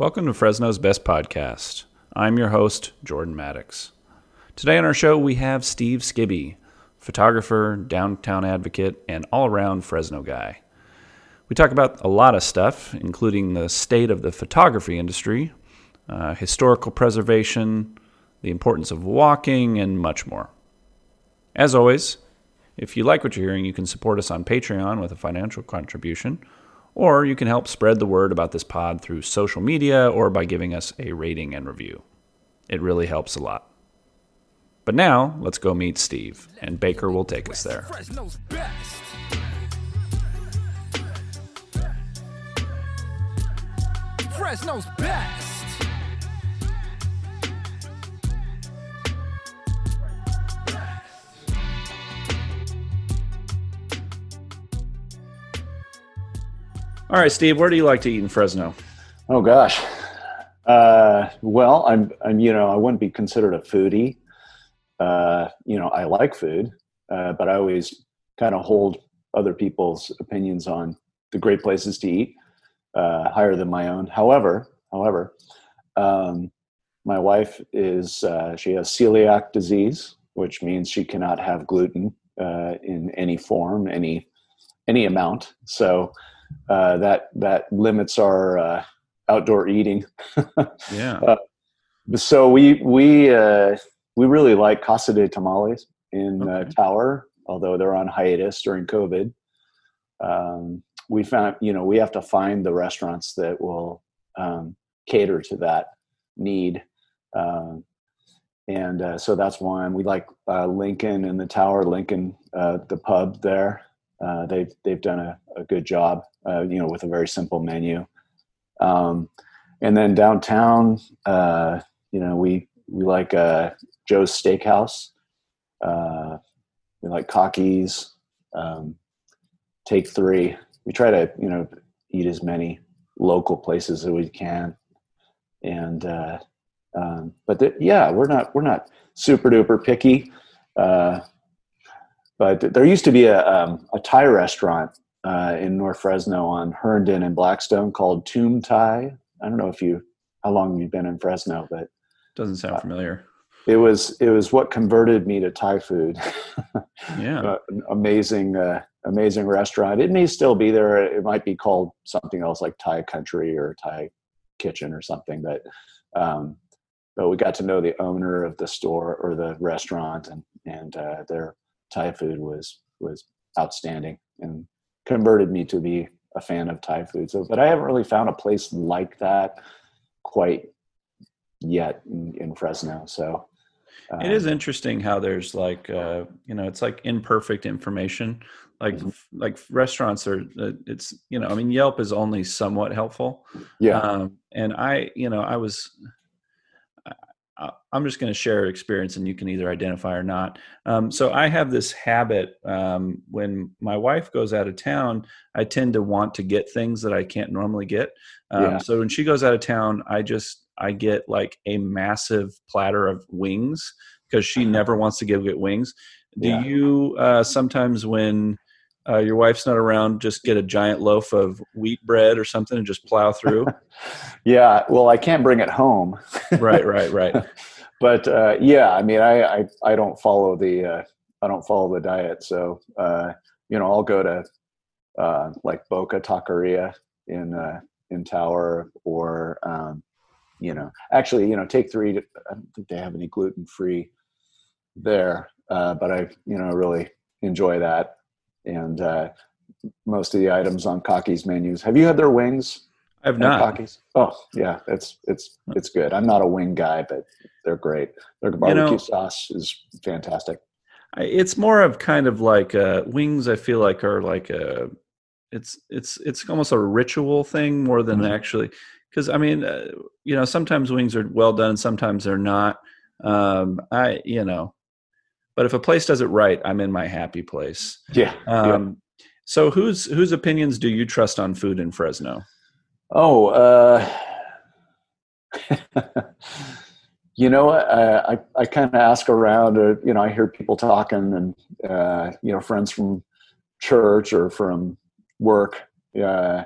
Welcome to Fresno's Best Podcast. I'm your host, Jordan Maddox. Today on our show, we have Steve Skibby, photographer, downtown advocate, and all around Fresno guy. We talk about a lot of stuff, including the state of the photography industry, uh, historical preservation, the importance of walking, and much more. As always, if you like what you're hearing, you can support us on Patreon with a financial contribution, or you can help spread the word about this pod through social media or by giving us a rating and review. It really helps a lot. But now, let's go meet Steve, and Baker will take us there. Fresno's best. All right, Steve, where do you like to eat in Fresno? Oh gosh. Uh, well, I'm, I'm, you know, I wouldn't be considered a foodie. Uh, you know, I like food, uh, but I always kind of hold other people's opinions on the great places to eat uh, higher than my own. However, however, um, my wife is uh, she has celiac disease, which means she cannot have gluten uh, in any form, any any amount. So uh, that that limits our uh, outdoor eating. Yeah. Uh, so we we uh, we really like Casa de Tamales in uh, Okay. Tower, although they're on hiatus during COVID. Um, we found you know we have to find the restaurants that will um, cater to that need. Um, and uh, so that's one. We like uh, Lincoln and the Tower, Lincoln, uh, the pub there. Uh, they've they've done a, a good job, uh, you know, with a very simple menu. Um, and then downtown, uh, you know, we we like uh, Joe's Steakhouse. Uh, we like Kocky's. Um, Take Three. We try to you know eat as many local places as we can, and uh, um, but the, yeah, we're not we're not super duper picky. Uh, but there used to be a um, a Thai restaurant uh, in North Fresno on Herndon and Blackstone called Tomb Thai. I don't know if you how long you've been in Fresno, but Doesn't sound familiar. it was it was what converted me to Thai food. Yeah. Uh, amazing uh, amazing restaurant. It may still be there. It might be called something else like Thai Country or Thai Kitchen or something. But um, but we got to know the owner of the store or the restaurant, and and uh, their Thai food was was outstanding and converted me to be a fan of Thai food. So, but I haven't really found a place like that quite yet in, in Fresno. So. It um, is interesting how there's like uh, you know it's like imperfect information. Like Mhm. like restaurants are uh, it's you know I mean Yelp is only somewhat helpful. Yeah. Um, and I you know I was I'm just going to share experience and you can either identify or not. Um, so I have this habit um, when my wife goes out of town, I tend to want to get things that I can't normally get. Um, Yeah. So when she goes out of town, I just I get like a massive platter of wings because she never wants to give get wings. Do Yeah. you uh, sometimes when uh, your wife's not around, just get a giant loaf of wheat bread or something and just plow through? Yeah, well, I can't bring it home. right, right, right. but uh, yeah, I mean, I, I I don't follow the uh, I don't follow the diet, so uh, you know, I'll go to uh, like Boca Taqueria in uh, in Tower, or um, you know, actually, you know, Take Three. I don't think they have any gluten free there, uh, but I you know really enjoy that, and uh, most of the items on Kocky's menus. Have you had their wings? I've not. Kocky's? Oh yeah, it's it's it's good. I'm not a wing guy, but they're great. Their barbecue know- sauce is fantastic. I- It's more of kind of like uh, wings. I feel like are like a, it's it's it's almost a ritual thing more than Mhm. actually. Because I mean, uh, you know, sometimes wings are well done, sometimes they're not. Um, I you know, but if a place does it right, I'm in my happy place. Yeah. yeah. Um, So whose whose opinions do you trust on food in Fresno? Oh, uh, you know? Uh, I I kind of ask around. Or, you know, I hear people talking, and uh, you know, friends from church or from work. Uh,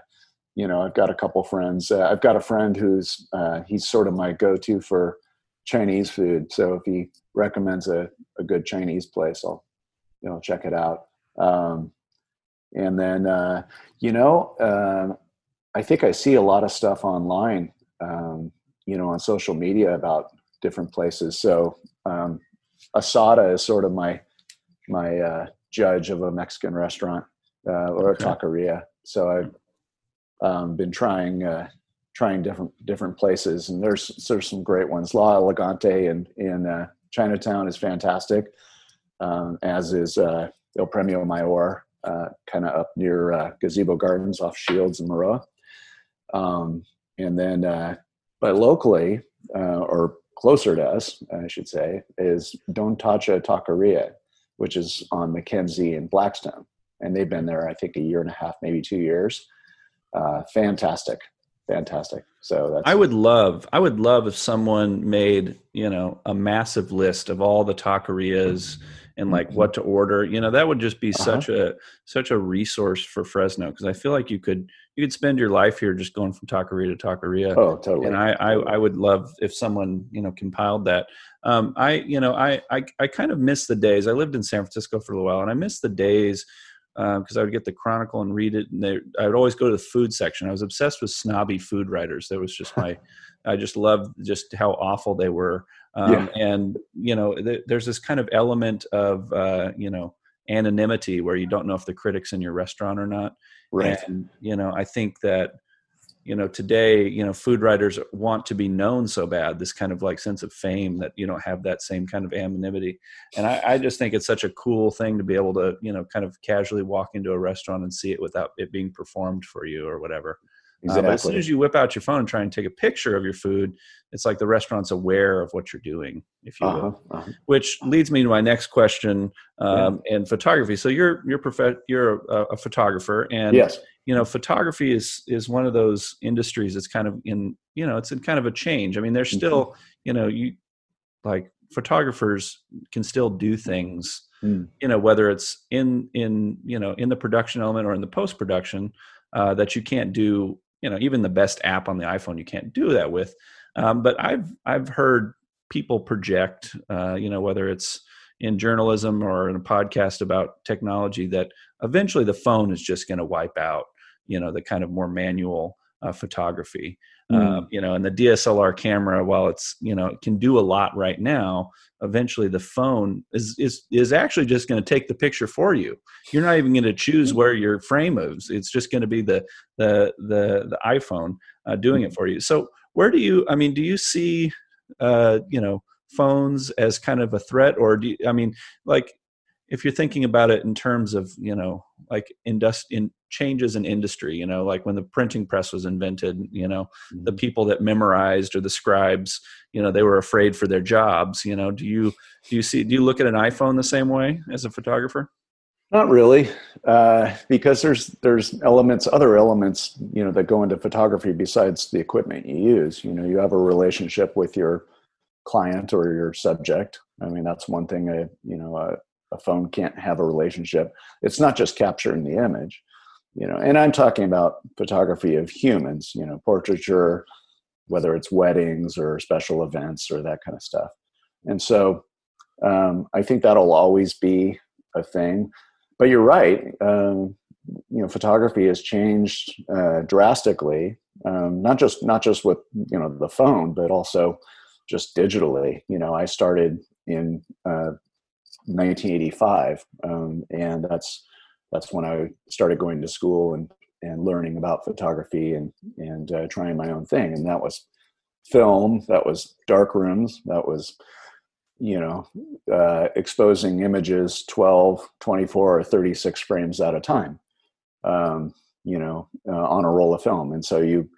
you know, I've got a couple friends. Uh, I've got a friend who's uh, he's sort of my go-to for Chinese food. So if he recommends a, a good Chinese place, I'll you know check it out. Um, and then uh, you know, uh, I think I see a lot of stuff online, um, you know, on social media about different places. So um, Asada is sort of my my uh, judge of a Mexican restaurant uh, or a taqueria. So I've um, been trying uh, trying different different places, and there's there's some great ones. La Elegante in in uh, Chinatown is fantastic, um, as is uh, El Premio Mayor, uh, kind of up near uh, Gazebo Gardens off Shields and Maroa. Um, and then, uh, but locally or closer to us, I should say, is Don Tacha Taqueria, which is on Mackenzie and Blackstone. And they've been there, I think, a year and a half, maybe two years. Uh, fantastic, fantastic. So that's. I would love, I would love if someone made, you know, a massive list of all the taquerias and like what to order. You know, that would just be uh-huh. such a such a resource for Fresno because I feel like you could you could spend your life here just going from taqueria to taqueria. Oh, totally. And I I, I would love if someone you know compiled that. Um, I you know I, I I kind of miss the days. I lived in San Francisco for a little while, and I miss the days because uh, I would get the Chronicle and read it, and they, I would always go to the food section. I was obsessed with snobby food writers. That was just my, I just loved just how awful they were. Um, yeah. And you know, th- there's this kind of element of uh, you know anonymity where you don't know if the critics in your restaurant or not. Right. And you know, I think that you know today you know food writers want to be known so bad this kind of like sense of fame that you don't have that same kind of anonymity and I, I, just think it's such a cool thing to be able to you know kind of casually walk into a restaurant and see it without it being performed for you or whatever exactly. Uh, but as soon as you whip out your phone and try and take a picture of your food it's like the restaurant's aware of what you're doing if you uh-huh, will uh-huh. which leads me to my next question um, yeah. in photography so you're you're prof- you're a, a photographer and yes you know photography is is one of those industries that's kind of in you know it's in kind of a change i mean there's still mm-hmm. you know you like photographers can still do things mm. you know whether it's in in you know in the production element or in the post production uh, that you can't do you know even the best app on the iphone you can't do that with um, but i've i've heard people project uh, you know whether it's in journalism or in a podcast about technology that eventually the phone is just going to wipe out you know the kind of more manual uh, photography mm. um, you know and the dslr camera while it's you know it can do a lot right now eventually the phone is is is actually just going to take the picture for you you're not even going to choose hmm. where your frame moves it's just going to be the the the, the iphone uh, doing it hmm. for you so where do you i mean do you see uh, you know phones as kind of a threat or do you, i mean like if you're thinking about it in terms of you know like indust- in changes in industry you know like when the printing press was invented you know mm-hmm. the people that memorized or the scribes you know they were afraid for their jobs you know. Do you do you see do you look at an iphone the same way as a photographer? Not really uh, because there's there's elements other elements you know that go into photography besides the equipment you use. You know you have a relationship with your client or your subject. I mean that's one thing a you know a, a phone can't have a relationship. It's not just capturing the image you know and i'm talking about photography of humans you know portraiture whether it's weddings or special events or that kind of stuff. And so um, i think that'll always be a thing. But you're right um, you know photography has changed uh, drastically um, not just not just with you know the phone but also just digitally. You know i started in uh, 1985, um, and that's that's when I started going to school and and learning about photography and and uh, trying my own thing. And that was film, that was dark rooms, that was you know uh, exposing images 12, 24, or 36 frames at a time. Um, you know, uh, on a roll of film, and so you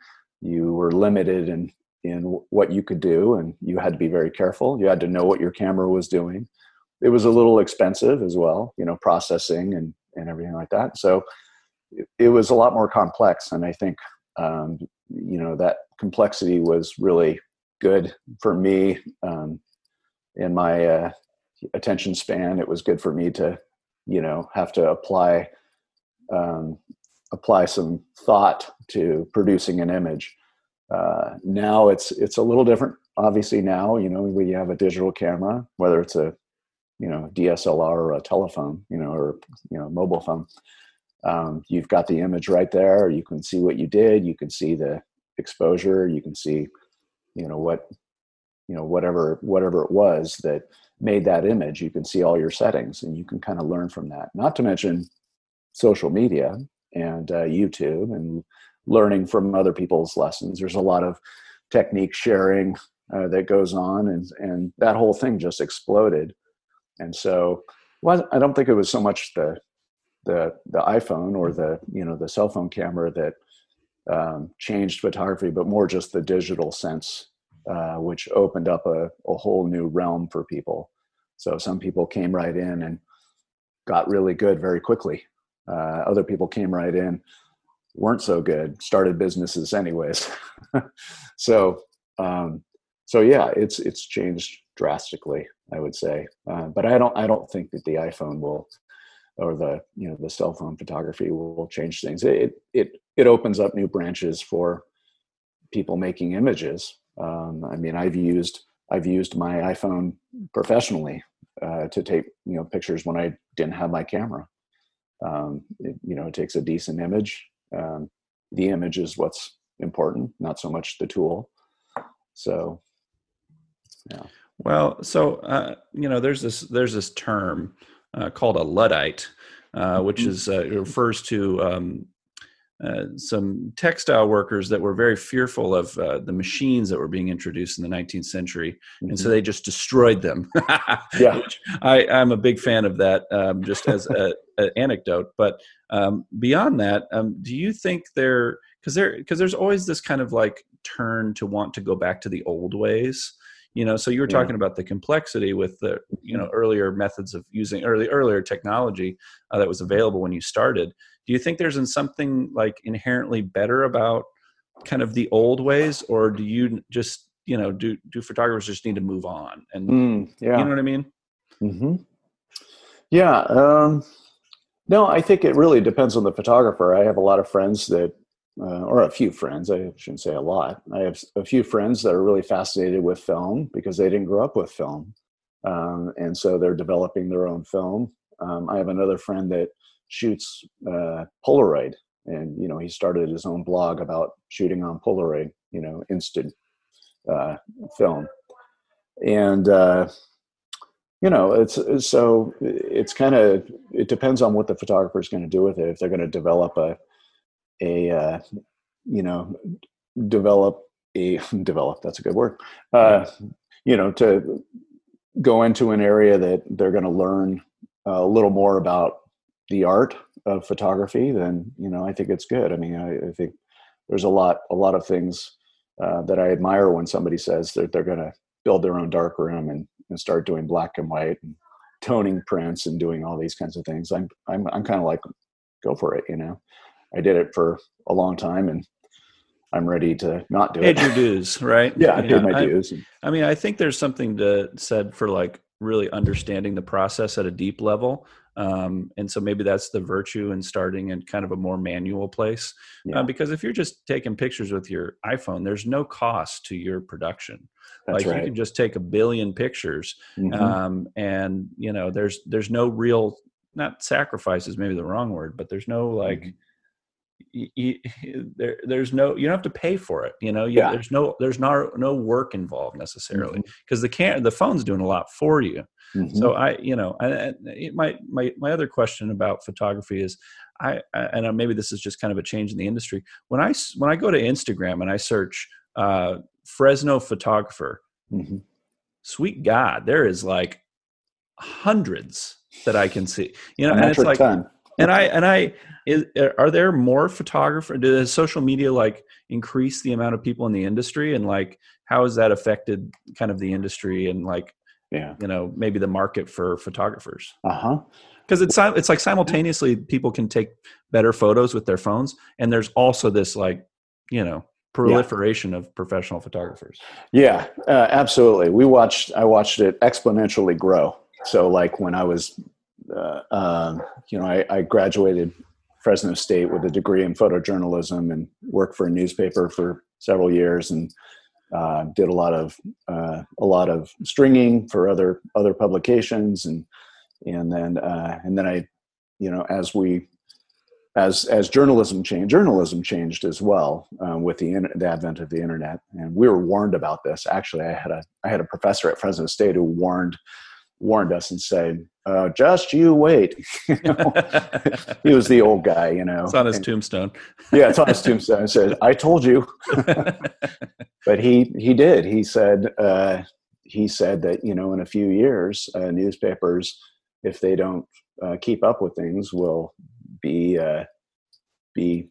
you were limited in in what you could do, and you had to be very careful. You had to know what your camera was doing it was a little expensive as well, you know, processing and, and everything like that. So it, it was a lot more complex. And I think, um, you know, that complexity was really good for me um, in my uh, attention span. It was good for me to, you know, have to apply um, apply some thought to producing an image. Uh, now it's it's a little different. Obviously, now you know we have a digital camera, whether it's a you know DSLR or a telephone, you know, or you know mobile phone. Um, you've got the image right there. You can see what you did. You can see the exposure. You can see, you know, what, you know, whatever whatever it was that made that image. You can see all your settings, and you can kind of learn from that. Not to mention social media and uh, YouTube and learning from other people's lessons. There's a lot of technique sharing uh, that goes on, and and that whole thing just exploded. And so, well, I don't think it was so much the the the iPhone or the you know the cell phone camera that um, changed photography, but more just the digital sense, uh, which opened up a, a whole new realm for people. So some people came right in and got really good very quickly. Uh, other people came right in, weren't so good, started businesses anyways. so um, so yeah, it's it's changed drastically, I would say. Uh, but I don't I don't think that the iPhone will or the you know the cell phone photography will change things. It it it opens up new branches for people making images. Um, I mean, I've used I've used my iPhone professionally uh, to take you know pictures when I didn't have my camera. Um, it, you know, it takes a decent image. Um, the image is what's important, not so much the tool. So, yeah. Well, so uh, you know, there's this there's this term uh, called a luddite, uh, which mm-hmm. is uh, refers to um, uh, some textile workers that were very fearful of uh, the machines that were being introduced in the 19th century, mm-hmm. and so mm-hmm. they just destroyed them. yeah, I, am a big fan of that, um, just as an anecdote. But um, beyond that, um, do you think there because there because there's always this kind of like turn to want to go back to the old ways you know so you were talking yeah. about the complexity with the you know mm-hmm. earlier methods of using early earlier technology uh, that was available when you started do you think there's something like inherently better about kind of the old ways or do you just you know do do photographers just need to move on and mm, yeah you know what i mean mm-hmm. yeah um no i think it really depends on the photographer i have a lot of friends that uh, or a few friends. I shouldn't say a lot. I have a few friends that are really fascinated with film because they didn't grow up with film, um, and so they're developing their own film. Um, I have another friend that shoots uh, Polaroid, and you know he started his own blog about shooting on Polaroid, you know, instant uh, film, and uh, you know it's so it's kind of it depends on what the photographer is going to do with it. If they're going to develop a a uh, you know develop a develop that's a good word uh, you know to go into an area that they're going to learn a little more about the art of photography then you know i think it's good. I mean i, I think there's a lot a lot of things uh, that i admire when somebody says that they're going to build their own dark room and, and start doing black and white and toning prints and doing all these kinds of things. I'm i'm, I'm kind of like go for it you know I did it for a long time and I'm ready to not do it. Paid your dues, right? yeah, I paid my dues. I, I mean, I think there's something to said for like really understanding the process at a deep level. Um, and so maybe that's the virtue in starting in kind of a more manual place. Uh, yeah. Uh, because if you're just taking pictures with your iPhone, there's no cost to your production. That's like right. you can just take a billion pictures, mm-hmm. um, and you know, there's there's no real not sacrifices, maybe the wrong word, but there's no like. Mm-hmm you, there, there's no you don't have to pay for it you know you, yeah. there's no there's no no work involved necessarily because mm-hmm. the can the phone's doing a lot for you mm-hmm. so i you know I, I, my my my other question about photography is I, I and maybe this is just kind of a change in the industry when i when i go to instagram and i search uh, fresno photographer mm-hmm. sweet god there is like hundreds that i can see you know and it's like ton and I and I is, are there more photographers? Does social media like increase the amount of people in the industry, and like how has that affected kind of the industry and like yeah you know maybe the market for photographers? Uh huh. Because it's it's like simultaneously people can take better photos with their phones, and there's also this like you know proliferation yeah. of professional photographers. Yeah, uh, absolutely. We watched. I watched it exponentially grow. So like when I was uh, um, you know, I, I, graduated Fresno State with a degree in photojournalism and worked for a newspaper for several years and uh, did a lot of uh, a lot of stringing for other other publications and and then uh, and then I you know as we as as journalism changed journalism changed as well um, with the, the advent of the internet and we were warned about this. Actually I had a I had a professor at Fresno State who warned warned us and said, uh, "Just you wait." you he was the old guy, you know. It's on his and, tombstone. yeah, it's on his tombstone. It said, "I told you," but he he did. He said uh, he said that you know in a few years, uh, newspapers, if they don't uh, keep up with things, will be uh, be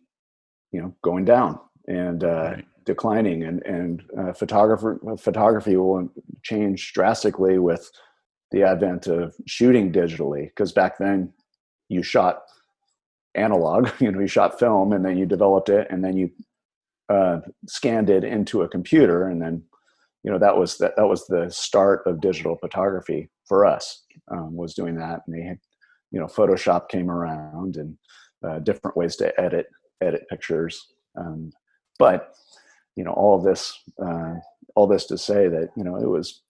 you know going down and. Uh, right. declining and and photographer photography will change drastically with the advent of shooting digitally because back then you shot analog you know you shot film and then you developed it and then you uh, scanned it into a computer and then you know that was that, that was the start of digital photography for us um, was doing that. And they had you know photoshop came around and uh, different ways to edit edit pictures. Um, but you know all this uh, all this to say that you know it was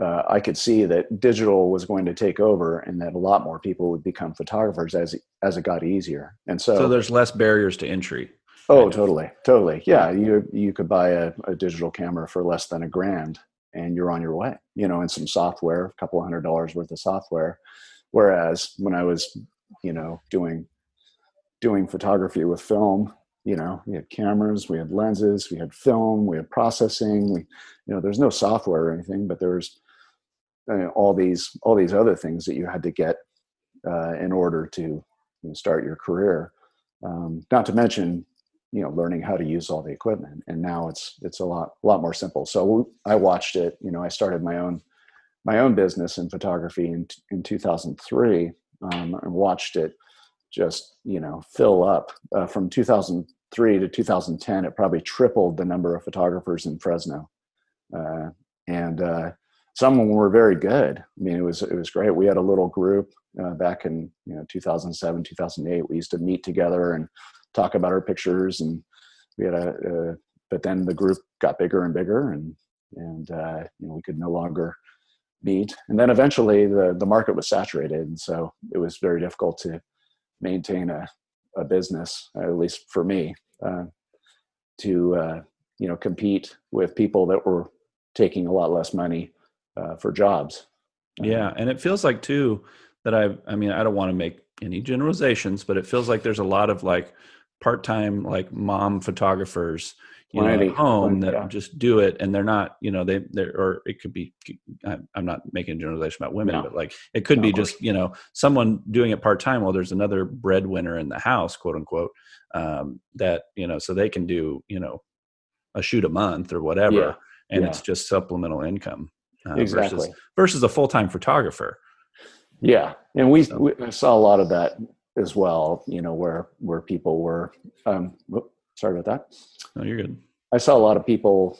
uh, I could see that digital was going to take over, and that a lot more people would become photographers as as it got easier. And so, so there's less barriers to entry. Oh, totally, totally. Yeah, you you could buy a, a digital camera for less than a grand, and you're on your way. You know, and some software, a couple hundred dollars worth of software. Whereas when I was, you know, doing doing photography with film, you know we had cameras we had lenses we had film we had processing we you know there's no software or anything but there uh, all these all these other things that you had to get uh, in order to you know, start your career. Um, not to mention, you know, learning how to use all the equipment. And now it's it's a lot a lot more simple. So I watched it. You know, I started my own my own business in photography in in 2003 um, and watched it just you know fill up uh, from 2003 to 2010 it probably tripled the number of photographers in fresno uh, and uh, some of them were very good. I mean, it was it was great. We had a little group uh, back in you know 2007, 2008. We used to meet together and talk about our pictures, and we had a. a but then the group got bigger and bigger, and and uh, you know we could no longer meet. And then eventually the the market was saturated, and so it was very difficult to maintain a a business, at least for me, uh, to uh, you know compete with people that were taking a lot less money uh, for jobs. Yeah, and it feels like too that I I mean I don't want to make any generalizations, but it feels like there's a lot of like part-time like mom photographers you know, at home that yeah. just do it and they're not you know they they're or it could be i'm not making a generalization about women no. but like it could no, be just you know someone doing it part-time while there's another breadwinner in the house quote unquote um, that you know so they can do you know a shoot a month or whatever yeah. and yeah. it's just supplemental income uh, exactly. versus, versus a full-time photographer yeah and we, so. we, saw a lot of that as well you know where where people were um whoop, sorry about that no you're good i saw a lot of people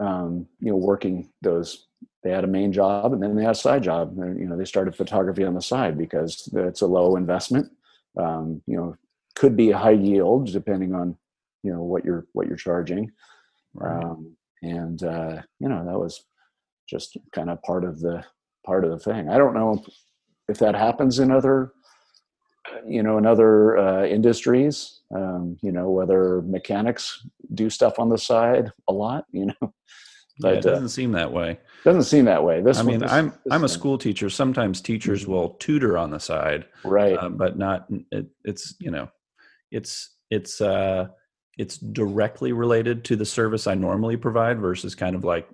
um you know working those they had a main job and then they had a side job and, you know they started photography on the side because it's a low investment um you know could be a high yield depending on you know what you're what you're charging right. um and uh you know that was just kind of part of the part of the thing. I don't know if that happens in other you know in other uh, industries um, you know whether mechanics do stuff on the side a lot you know but yeah, it doesn't uh, seem that way. doesn't seem that way. This i mean this, i'm this i'm a school teacher. Sometimes teachers mm-hmm. will tutor on the side right. uh, but not it, it's you know it's it's uh it's directly related to the service i normally provide versus kind of like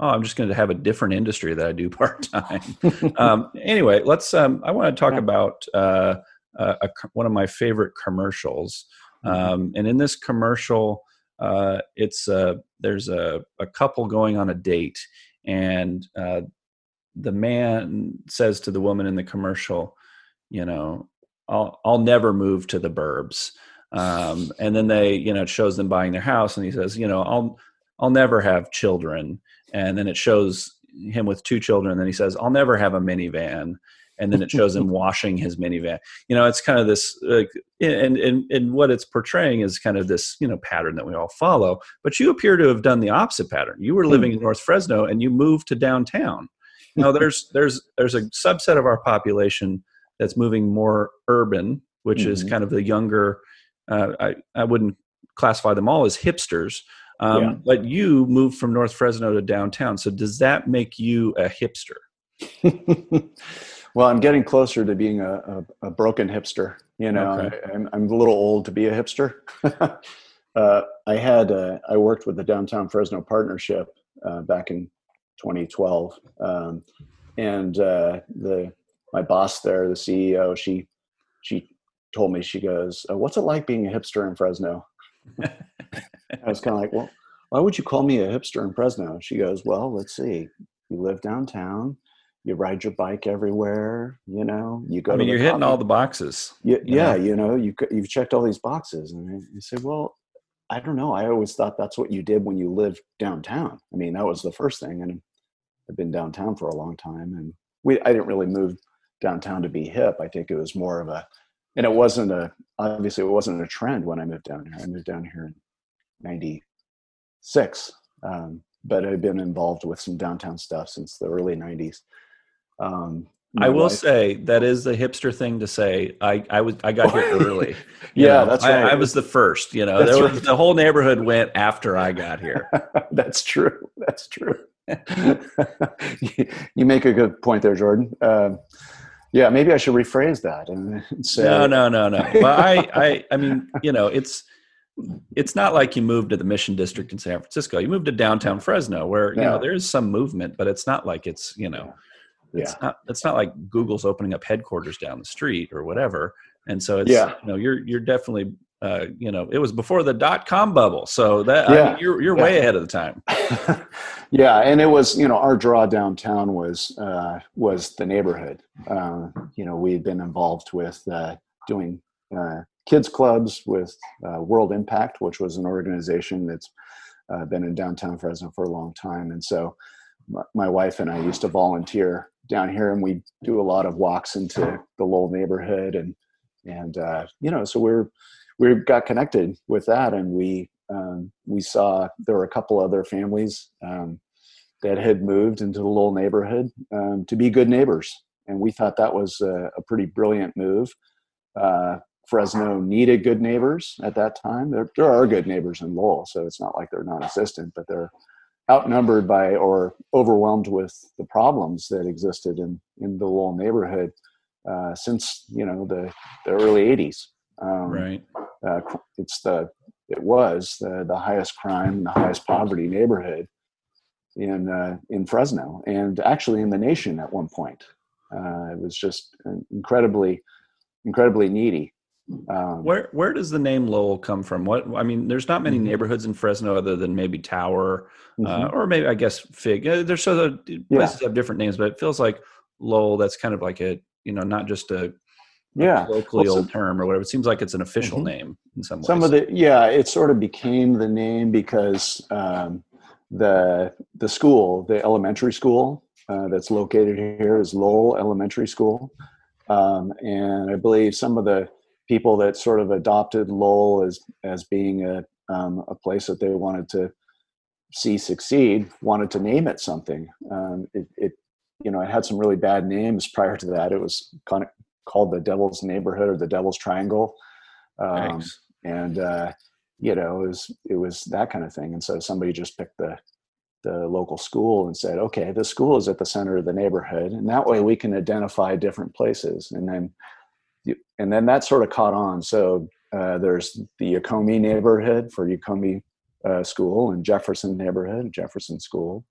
oh, I'm just going to have a different industry that I do part time. um, anyway, let's. Um, I want to talk about uh, a, one of my favorite commercials, mm-hmm. um, and in this commercial, uh, it's uh, there's a, a couple going on a date, and uh, the man says to the woman in the commercial, you know, I'll I'll never move to the burbs. Um, and then they, you know, it shows them buying their house, and he says, you know, I'll I'll never have children and then it shows him with two children and then he says i'll never have a minivan and then it shows him washing his minivan. You know, it's kind of this, like, and and and what it's portraying is kind of this, you know, pattern that we all follow. But you appear to have done the opposite pattern. You were living in North Fresno, and you moved to downtown. Now, there's there's there's a subset of our population that's moving more urban, which is Mhm. kind of the younger. Uh, I I wouldn't classify them all as hipsters, um, Yeah. but you moved from North Fresno to downtown. So does that make you a hipster? well, I'm getting closer to being a, a, a broken hipster. You know, Okay. I, I'm, I'm a little old to be a hipster. uh, I had uh, I worked with the Downtown Fresno Partnership uh, back in 2012, um, and uh, the my boss there, the CEO, she she told me she goes, uh, "What's it like being a hipster in Fresno?" I was kind of like, "Well, why would you call me a hipster in Fresno?" She goes, "Well, let's see. You live downtown." you ride your bike everywhere you know you go I mean, you're hitting coffee- all the boxes. yeah, you yeah know? you know, you you've checked all these boxes and I- I said well i don't know i always thought that's what you did when you lived downtown i mean that was the first thing and i've been downtown for a long time and we i didn't really move downtown to be hip i think it was more of a and it wasn't a obviously it wasn't a trend when i moved down here i moved down here in 96 um, but i've been involved with some downtown stuff since the early 90s um, I will wife- say that is the hipster thing to say. I I was I got here early. Yeah, know. that's right. I was the first. You know, That's there was, right. the whole neighborhood went after I got here. That's true. That's true. you, you make a good point there, Jordan. Um, yeah, maybe I should rephrase that and say, No, no, no, no. But I, I, I mean, you know, it's it's not like you moved to the Mission District in San Francisco. You moved to downtown Fresno, where you know there is some movement, but it's not like it's you know, it's Yeah. not it's not like Google's opening up headquarters down the street or whatever. And so it's Yeah. you know you're you're definitely uh, you know it was before the dot com bubble, so that I Yeah. mean, you're you're Yeah. way ahead of the time. yeah, and it was you know our draw downtown was uh, was the neighborhood. Uh, you know, we had been involved with uh, doing uh, kids clubs with uh, World Impact, which was an organization that's uh, been in downtown Fresno for a long time, and so my, wife and I used to volunteer down here, and we do a lot of walks into the Lowell neighborhood, and and uh, you know, so we're we got connected with that, and we um, we saw there were a couple other families um, that had moved into the Lowell neighborhood um, to be good neighbors, and we thought that was a, a pretty brilliant move. Uh, Fresno needed good neighbors at that time. There, there are good neighbors in Lowell, so it's not like they're non-existent, but they're outnumbered by or overwhelmed with the problems that existed in in the Lowell neighborhood uh, since you know the the early '80s. Um, Right. uh, it's the it was the, the highest crime and the highest poverty neighborhood in uh, in Fresno and actually in the nation at one point. Uh, it was just incredibly incredibly needy. Um, Where where does the name Lowell come from? What I mean, there's not many Mhm. neighborhoods in Fresno other than maybe Tower, uh, mhm. or maybe I guess Fig. Uh, There's so the places have different names, but it feels like Lowell. That's kind of like a you know not just a, yeah, locally Well, old term or whatever. It seems like it's an official Mhm. name in some ways. some of the yeah it sort of became the name because um, the the school the elementary school uh, that's located here is lowell elementary school um, and i believe some of the people that sort of adopted lowell as as being a um, a place that they wanted to see succeed wanted to name it something. Um, it, it you know it had some really bad names prior to that. It was kind of called the devil's neighborhood or the devil's triangle. Um, and uh, you know it was it was that kind of thing. And so somebody just picked the the local school and said okay the school is at the center of the neighborhood and that way we can identify different places. And then and then that sort of caught on so uh, there's the Yokomi neighborhood for Yokomi uh, school and Jefferson neighborhood Jefferson school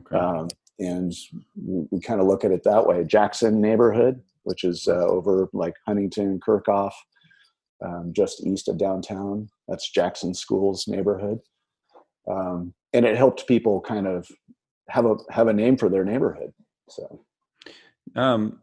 Okay. um, and we, we kind of look at it that way. Jackson neighborhood, which is uh, over like Huntington, Kirkhoff, um, just east of downtown. That's Jackson Schools neighborhood, um, and it helped people kind of have a have a name for their neighborhood. So Um,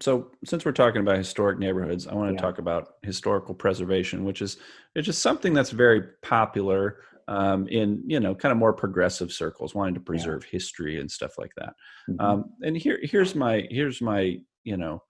so since we're talking about historic neighborhoods, I want to Yeah. talk about historical preservation, which is it's just something that's very popular um, in you know kind of more progressive circles, wanting to preserve history and stuff like that. mhm. Um, and here here's my here's my you know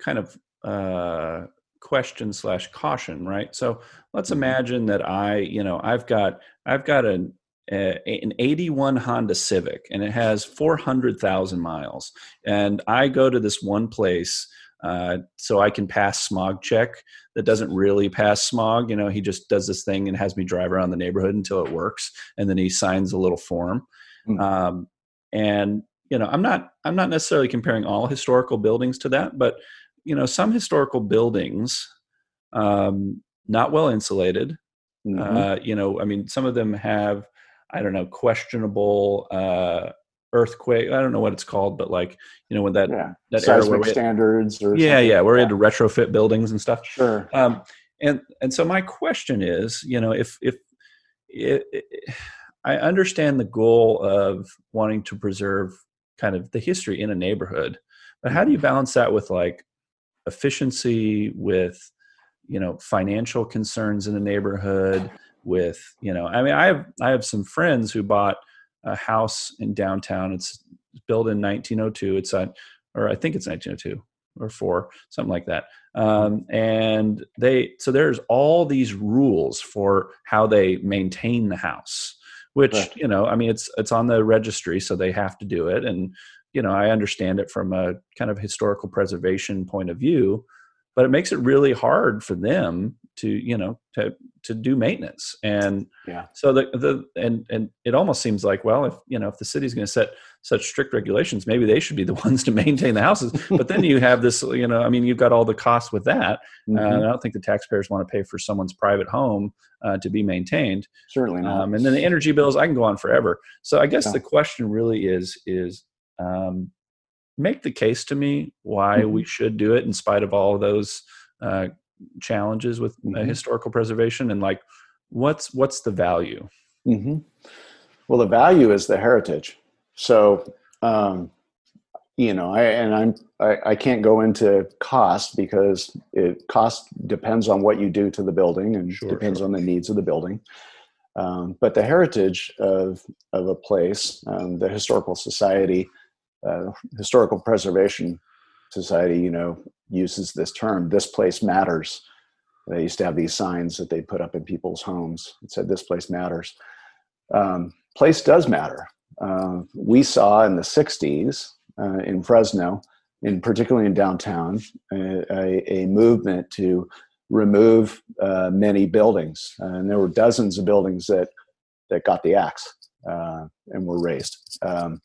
kind of uh, question slash caution, right? So let's Mm-hmm. imagine that I, you know, I've got I've got an a, an 81 Honda Civic and it has 400,000 miles, and I go to this one place. Uh, so I can pass smog check that doesn't really pass smog. You know, he just does this thing and has me drive around the neighborhood until it works, and then he signs a little form. Mm. Um, and you know, I'm not I'm not necessarily comparing all historical buildings to that, but you know, some historical buildings um, not well insulated. Mhm. Uh, you know, I mean, some of them have I don't know questionable uh, earthquake. I don't know what it's called, but like you know, when that yeah, that seismic standards or yeah, yeah, we're into retrofit buildings and stuff. Sure. Um, and and so my question is, you know, if if it, it- I understand the goal of wanting to preserve kind of the history in a neighborhood, but how do you balance that with like efficiency, with you know financial concerns in the neighborhood, with you know, I mean, I have I have some friends who bought a house in downtown. It's built in 1902. It's on, or I think it's 1902 or four, something like that um, and they so there's all these rules for how they maintain the house which Right. you know i mean it's it's on the registry so they have to do it and you know i understand it from a kind of historical preservation point of view but it makes it really hard for them to you know to to do maintenance and Yeah. so the the and and it almost seems like well if you know if the city's going to set such strict regulations maybe they should be the ones to maintain the houses but then you have this you know i mean you've got all the costs with that uh, Mhm. i don't think the taxpayers want to pay for someone's private home uh, to be maintained Certainly not. um, and then the energy bills i can go on forever so i guess Yeah. the question really is is um, make the case to me why Mhm. we should do it in spite of all of those uh, challenges with Mhm. historical preservation and like what's what's the value hmm Well, the value is the heritage. So, um, you know, I and I'm I, I can't go into cost because it cost depends on what you do to the building and Sure, depends sure. on the needs of the building. Um, but the heritage of of a place, um, the historical society, uh, historical preservation society, you know, uses this term. This place matters. They used to have these signs that they put up in people's homes. It said, "This place matters." um, place does matter. Uh, we saw in the 60s uh, in Fresno, in particularly in downtown, a, a, movement to remove uh, many buildings, and there were dozens of buildings that that got the axe uh, and were raised, um,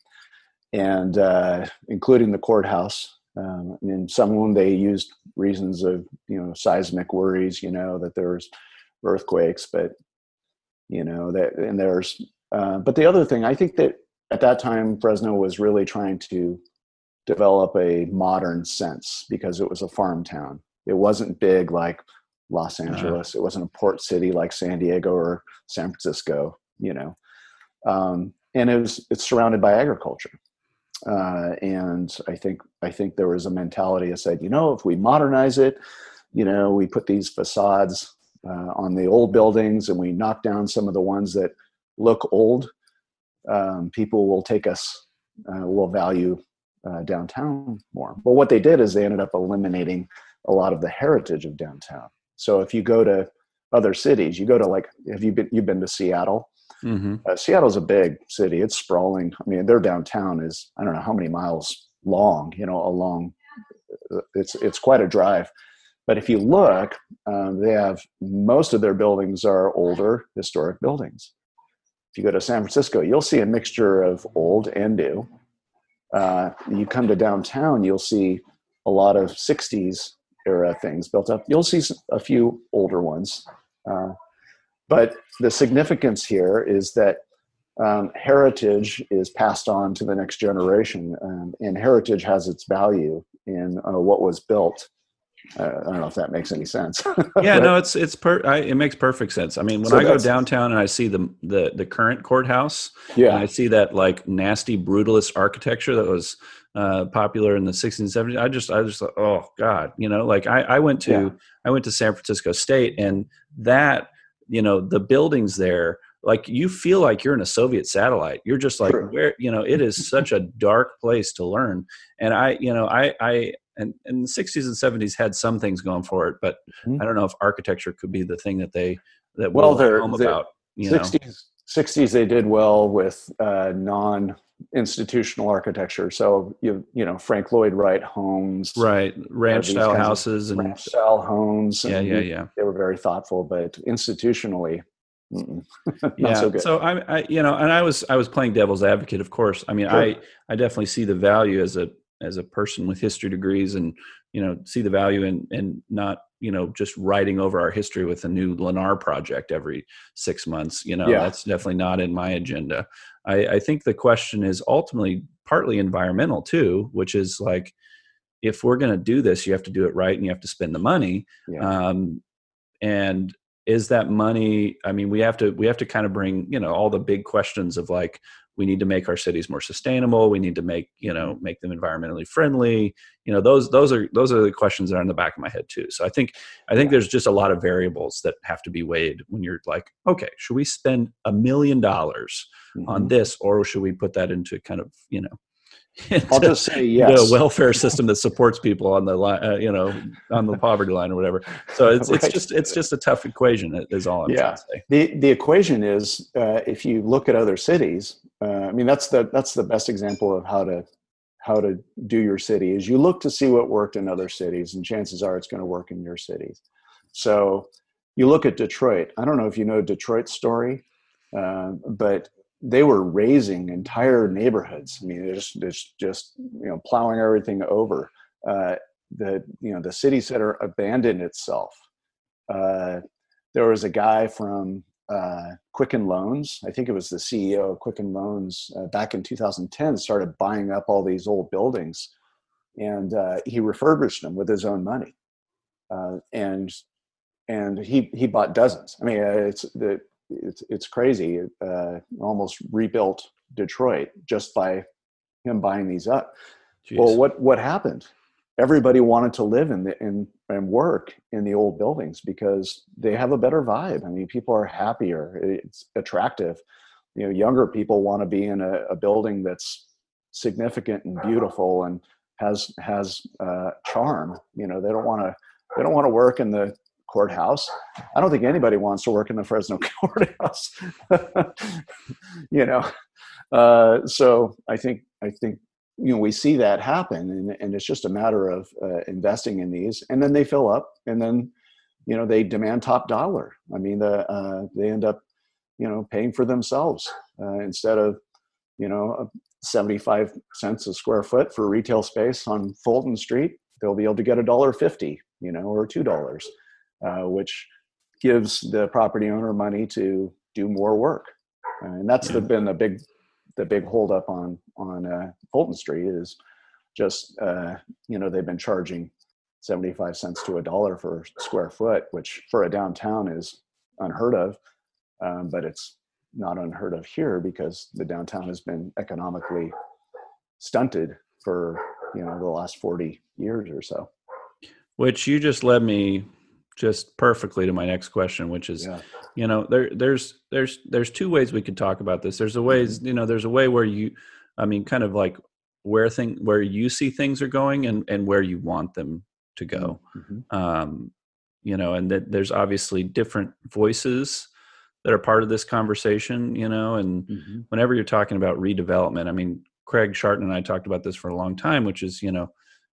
and uh, including the courthouse. Um, and some of them they used reasons of you know seismic worries, you know that there's earthquakes, but you know that and there's uh, but the other thing i think that at that time fresno was really trying to develop a modern sense because it was a farm town. It wasn't big like los angeles. It wasn't a port city like san diego or san francisco you know. Um, and it was it's surrounded by agriculture uh, and i think i think there was a mentality that said you know if we modernize it you know we put these facades uh, on the old buildings and we knock down some of the ones that look old, um, people will take us, uh, will value uh, downtown more. But what they did is they ended up eliminating a lot of the heritage of downtown. So if you go to other cities, you go to like, have you been, you've been to Seattle? Mm-hmm. Uh, Seattle's a big city. It's sprawling. I mean, their downtown is, I don't know how many miles long, you know, along, it's, it's quite a drive. But if you look, um, they have most of their buildings are older historic buildings. If you go to San Francisco, you'll see a mixture of old and new. Uh, you come to downtown, you'll see a lot of 60s era things built up. You'll see a few older ones. Uh, but the significance here is that um, heritage is passed on to the next generation, um, and heritage has its value in uh, what was built. Uh, I don't know if that makes any sense. yeah no it's it's per I, it makes perfect sense i mean when So i go downtown and i see the the the current courthouse and yeah, I see that like nasty brutalist architecture that was uh, popular in the 60s and 70s. I just, I just, thought, oh God, you know, like I, I went to, Yeah. I went to San Francisco State, and that, you know, the buildings there like you feel like you're in a Soviet satellite. You're just like True. where you know it is such a dark place to learn. And I you know I I and, and the 60s and 70s had some things going for it, but Mhm. I don't know if architecture could be the thing that they that Well, they're- home they're- about. You know, 60s 60s they did well with uh, non institutional architecture so you you know frank lloyd wright homes right? Ranch style houses and ranch style homes yeah, and yeah, yeah. they were very thoughtful but institutionally not yeah so good I, I you know and i was i was playing devil's advocate of course i mean Sure. i i definitely see the value as a as a person with history degrees and you know see the value in and not you know just writing over our history with a new lennar project every six months you know Yeah. that's definitely not in my agenda i i think the question is ultimately partly environmental too which is like if we're going to do this you have to do it right and you have to spend the money yeah. um, and is that money i mean we have to we have to kind of bring you know all the big questions of like we need to make our cities more sustainable. We need to make you know make them environmentally friendly. You know those those are those are the questions that are in the back of my head too. So i think i think there's just a lot of variables that have to be weighed when you're like okay should we spend a million dollars on Mhm. this or should we put that into kind of you know i'll just say yes the welfare system that supports people on the line, uh, you know, on the poverty line or whatever. So it's it's just it's just a tough equation. Is all I'm Yeah. trying to say. the the equation is uh, if you look at other cities uh, i mean that's the that's the best example of how to how to do your city is you look to see what worked in other cities and chances are it's going to work in your cities so you look at detroit i don't know if you know detroit's story uh, but they were razing entire neighborhoods i mean they're just, just just you know plowing everything over uh, the you know the city center abandoned itself uh, there was a guy from uh, Quicken Loans. I think it was the CEO of Quicken Loans uh, back in 2010 started buying up all these old buildings, and uh, he refurbished them with his own money, uh, and and he he bought dozens. I mean, uh, it's the it's it's crazy. Uh, almost rebuilt Detroit just by him buying these up. Jeez. Well, what what happened? Everybody wanted to live in the in and work in the old buildings because they have a better vibe. I mean, people are happier. It's attractive. You know, younger people want to be in a, a building that's significant and beautiful and has has uh, charm. You know, they don't want to they don't want to work in the courthouse. I don't think anybody wants to work in the Fresno courthouse. you know, uh, so I think I think you know we see that happen, and, and it's just a matter of uh, investing in these, and then they fill up, and then you know they demand top dollar. I mean, the uh, they end up you know paying for themselves uh, instead of you know 75 cents a square foot for retail space on Fulton Street. They'll be able to get a dollar fifty, you know, or two dollars, uh, which gives the property owner money to do more work, and that's the, been the big the big holdup on on uh, Fulton Street is just uh, you know they've been charging seventy five cents to a dollar for square foot, which for a downtown is unheard of, um, but it's not unheard of here because the downtown has been economically stunted for you know the last forty years or so. Which you just led me just perfectly to my next question, which is Yeah. you know there there's there's there's two ways we could talk about this there's a ways Mm-hmm. you know there's a way where you i mean kind of like where thing where you see things are going and and where you want them to go Mhm. um you know and that there's obviously different voices that are part of this conversation you know and Mhm. whenever you're talking about redevelopment i mean craig scharton and i talked about this for a long time which is you know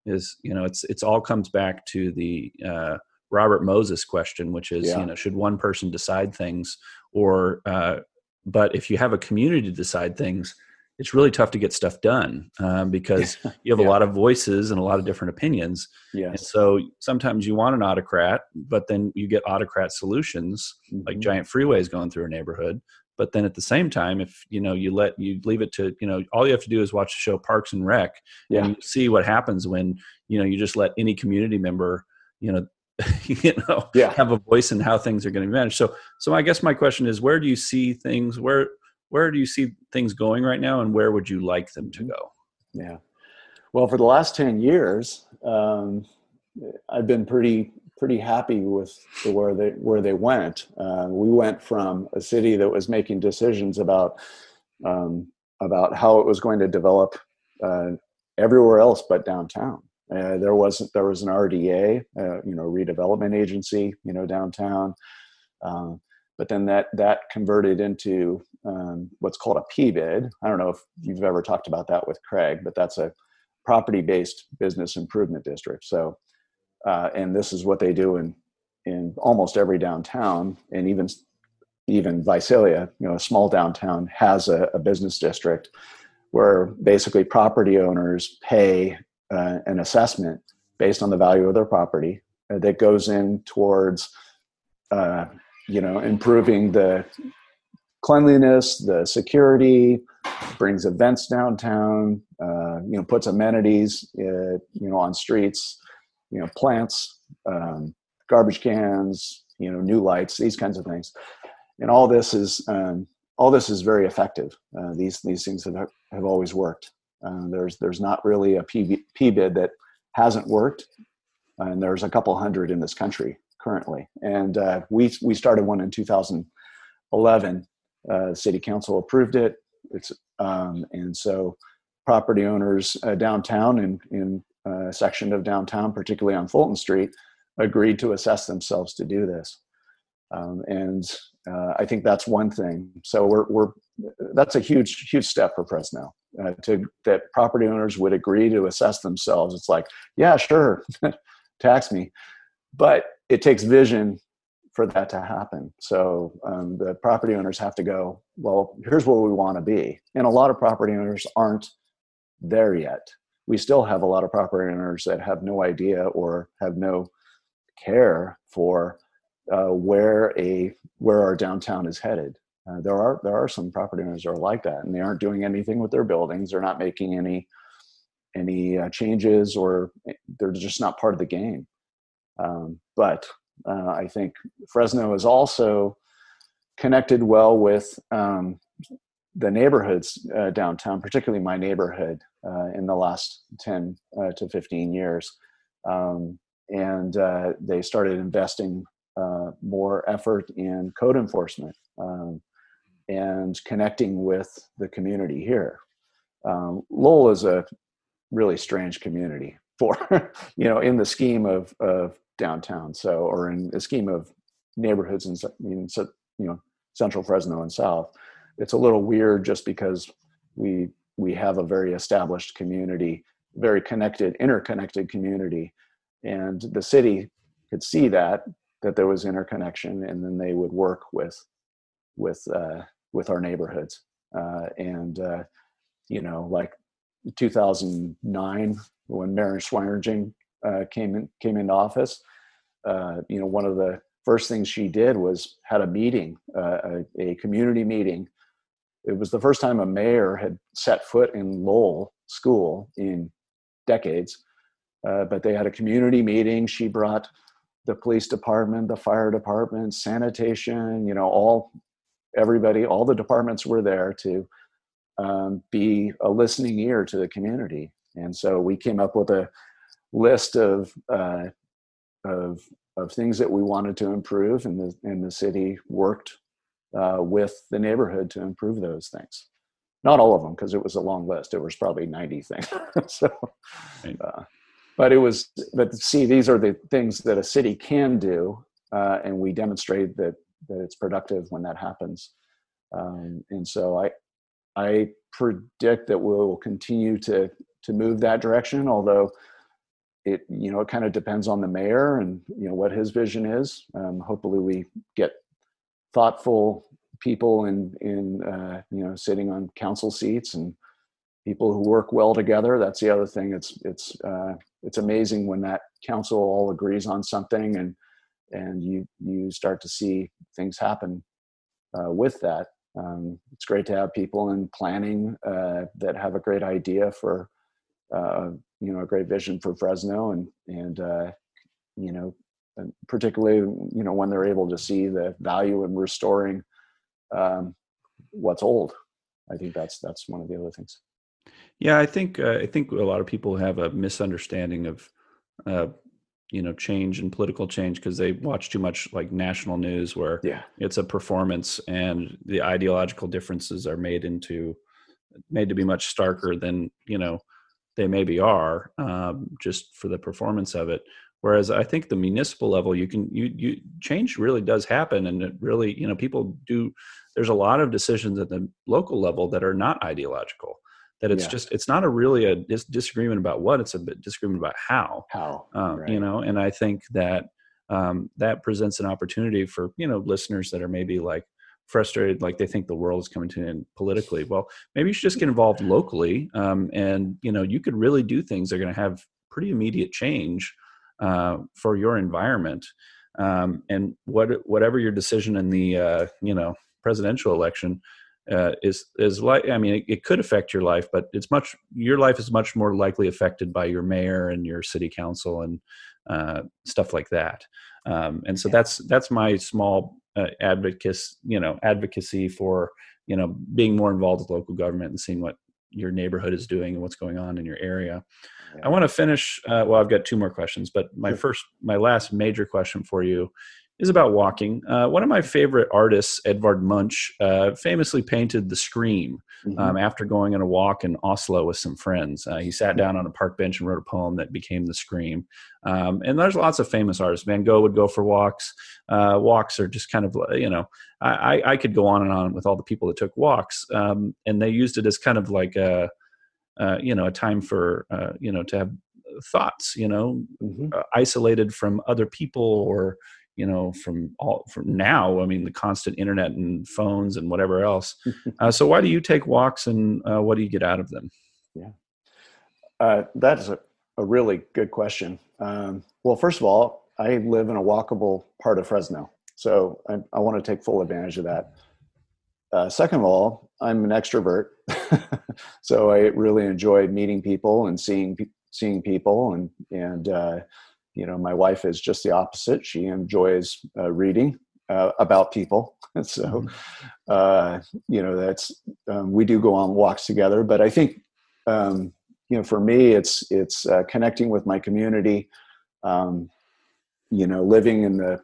is you know it's it's all comes back to the uh robert moses question which is Yeah. you know should one person decide things or uh but if you have a community to decide things it's really tough to get stuff done um, because you have a lot of voices and a lot of different opinions and so sometimes you want an autocrat but then you get autocrat solutions like Mhm. giant freeways going through a neighborhood but then at the same time if you know you let you leave it to you know all you have to do is watch the show parks and rec Yeah. and you see what happens when you know you just let any community member you know you know Yeah. have a voice in how things are going to be managed so so i guess my question is where do you see things where where do you see things going right now and where would you like them to go Yeah. Well, for the last 10 years, um, I've been pretty pretty happy with the, where they where they went. Uh, we went from a city that was making decisions about um, about how it was going to develop uh, everywhere else but downtown. Uh, there wasn't there was an RDA, uh, you know, redevelopment agency, you know, downtown. Um, but then that that converted into um, what's called a PBID. I don't know if you've ever talked about that with Craig, but that's a property-based business improvement district. So, uh, and this is what they do in in almost every downtown, and even even Visalia, you know, a small downtown has a, a business district where basically property owners pay uh, an assessment based on the value of their property uh, that goes in towards uh, you know improving the cleanliness the security brings events downtown uh, you know puts amenities uh, you know on streets you know plants um, garbage cans you know new lights these kinds of things. And all this is um, all this is very effective. These these things have, have always worked uh, there's there's not really a PB, PBID that hasn't worked and there's a couple hundred in this country currently. And uh, we we started one in 2011. Uh, city council approved it. It's um, and so property owners uh, downtown in in a uh, section of downtown, particularly on Fulton Street, agreed to assess themselves to do this. Um, and I think that's one thing. So we're we're that's a huge huge step for Fresno. Uh, to that property owners would agree to assess themselves. It's like, yeah, sure, tax me, but it takes vision for that to happen. So um, the property owners have to go, well, here's where we want to be. And a lot of property owners aren't there yet. We still have a lot of property owners that have no idea or have no care for uh, where a where our downtown is headed. Uh, there are there are some property owners that are like that, and they aren't doing anything with their buildings. They're not making any any uh, changes, or eh, they're just not part of the game. Um, but uh, I think Fresno is also connected well with um, the neighborhoods uh, downtown, particularly my neighborhood, uh, in the last 10 uh, to 15 years. Um, and they started investing more effort in code enforcement um, and connecting with the community here. Um, Lowell is a really strange community for you know in the scheme of of downtown so or in the scheme of neighborhoods in, in you know central fresno and south it's a little weird just because we we have a very established community very connected interconnected community and the city could see that that there was interconnection and then they would work with with uh, with our neighborhoods uh, and uh, you know like 2009 when Mayor Swearengin uh, came in, came into office, uh, you know, one of the first things she did was had a meeting, uh, a, a, community meeting. It was the first time a mayor had set foot in Lowell School in decades, but they had a community meeting. She brought the police department, the fire department, sanitation, you know, all everybody, all the departments were there to um, be a listening ear to the community. And so we came up with a list of uh, of of things that we wanted to improve, and the and the city worked uh, with the neighborhood to improve those things. Not all of them, because it was a long list. It was probably ninety things. so, uh, but it was. But see, these are the things that a city can do, uh, and we demonstrate that that it's productive when that happens. Um, and so I I predict that we'll continue to to move that direction. Although it you know it kind of depends on the mayor and you know what his vision is. Um, hopefully, we get thoughtful people in in uh, you know sitting on council seats and people who work well together. That's the other thing. It's it's uh, it's amazing when that council all agrees on something and and you you start to see things happen uh, with that. Um, it's great to have people in planning uh, that have a great idea for uh, you know a great vision for Fresno and and uh, you know particularly you know when they're able to see the value in restoring um, what's old. I think that's that's one of the other things. Yeah, I think uh, I think a lot of people have a misunderstanding of uh, you know change and political change because they watch too much like national news where Yeah. it's a performance and the ideological differences are made into made to be much starker than you know they maybe are um, just for the performance of it whereas i think the municipal level you can you you change really does happen and it really you know people do there's a lot of decisions at the local level that are not ideological that it's Yeah. just it's not a really a dis- disagreement about what it's a bit disagreement about how How? um, Right. you know and i think that um, that presents an opportunity for you know listeners that are maybe like frustrated like they think the world is coming to an end politically well maybe you should just get involved locally um, and you know you could really do things that are going to have pretty immediate change uh, for your environment um, and what whatever your decision in the uh, you know presidential election uh, is is like I mean it, it could affect your life, but it's much your life is much more likely affected by your mayor and your city council and uh, stuff like that. Um, and so that's that's my small uh, advocacy you know advocacy for you know being more involved with local government and seeing what your neighborhood is doing and what's going on in your area. I want to finish. Uh, well, I've got two more questions, but my Sure. first, my last major question for you is about walking. Uh, one of my favorite artists, Edvard Munch, uh, famously painted The Scream Mhm. um, after going on a walk in Oslo with some friends. Uh, he sat down on a park bench and wrote a poem that became The Scream. Um, and there's lots of famous artists. Van Gogh would go for walks. Uh, walks are just kind of, uh, you know, I, I, could go on and on with all the people that took walks. Um, and they used it as kind of like a, uh, you know, a time for, uh, you know, to have thoughts, you know, Mhm. uh, isolated from other people or you know from all from now i mean the constant internet and phones and whatever else uh, so why do you take walks and uh, what do you get out of them yeah Uh, that is a, a really good question. Um, well, first of all, I live in a walkable part of Fresno, so I, I want to take full advantage of that. Uh, second of all, I'm an extrovert, so I really enjoy meeting people and seeing seeing people, and and uh, you know, my wife is just the opposite. She enjoys uh, reading uh, about people, and so uh, you know that's um, we do go on walks together. But I think um, you know, for me, it's it's uh, connecting with my community. Um, you know, living in the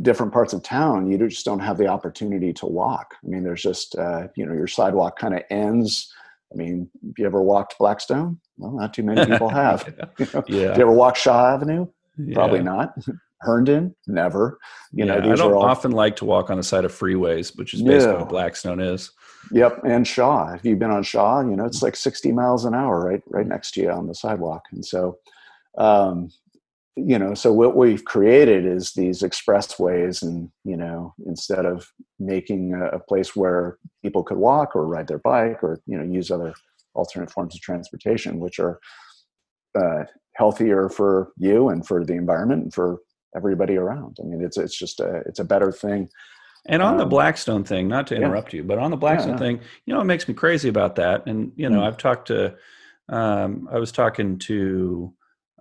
different parts of town, you just don't have the opportunity to walk. I mean, there's just uh, you know, your sidewalk kind of ends. I mean, have you ever walked Blackstone? Well, not too many people have. You know? yeah Have you ever walked Shaw Avenue? Probably Yeah. not. Herndon? Never. You know, these i don't are all. often like to walk on the side of freeways which is basically what blackstone is Yep, and Shaw. Have you been on Shaw? You know, it's like 60 miles an hour right right next to you on the sidewalk. And so um you know, so what we've created is these expressways and, you know, instead of making a, a place where people could walk or ride their bike or, you know, use other alternate forms of transportation which are uh healthier for you and for the environment and for everybody around. I mean, it's it's just a it's a better thing. And on the Um, Blackstone thing, not to yeah. interrupt you, but on the Blackstone yeah. thing, you know, it makes me crazy about that. And you know, Mm. I've talked to, um, I was talking to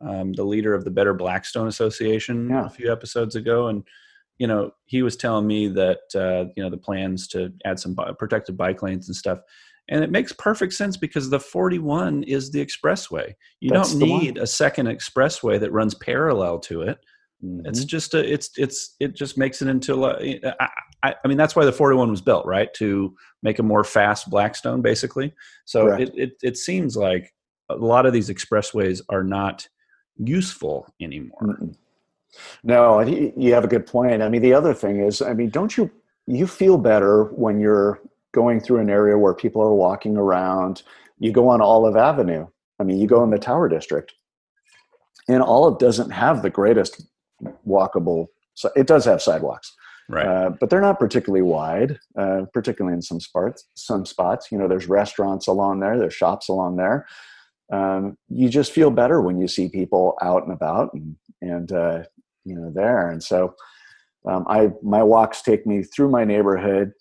um, the leader of the Better Blackstone Association Yeah. a few episodes ago, and you know, he was telling me that uh, you know the plans to add some protected bike lanes and stuff. And it makes perfect sense because the 41 is the expressway. You That's don't need a second expressway that runs parallel to it it's Mhm. just a it's it's it just makes it into I, I, I mean that's why the 41 was built right to make a more fast blackstone basically so it, it it seems like a lot of these expressways are not useful anymore No, you have a good point. I mean, the other thing is, I mean, don't you you feel better when you're going through an area where people are walking around? You go on Olive Avenue. I mean, you go in the Tower District, and Olive doesn't have the greatest walkable. So it does have sidewalks, right uh, but they're not particularly wide, uh, particularly in some spots. Some spots, you know, there's restaurants along there, there's shops along there. Um, you just feel better when you see people out and about and and uh, you know there. And so, um, I my walks take me through my neighborhood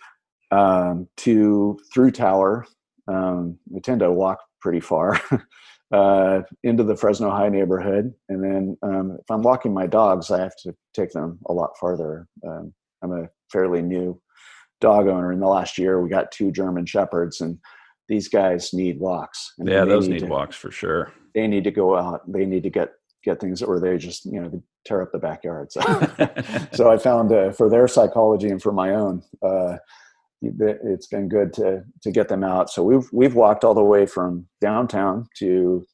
um, to through Tower. Um, we tend to walk pretty far. Uh, into the Fresno High neighborhood, and then um, if I'm walking my dogs, I have to take them a lot farther. Um, I'm a fairly new dog owner. In the last year, we got two German shepherds, and these guys need walks. Yeah those need to, walks for sure They need to go out. They need to get get things, or they just you know tear up the backyard. So, so I found uh, for their psychology and for my own, uh, it's been good to to get them out. So we've we've walked all the way from downtown to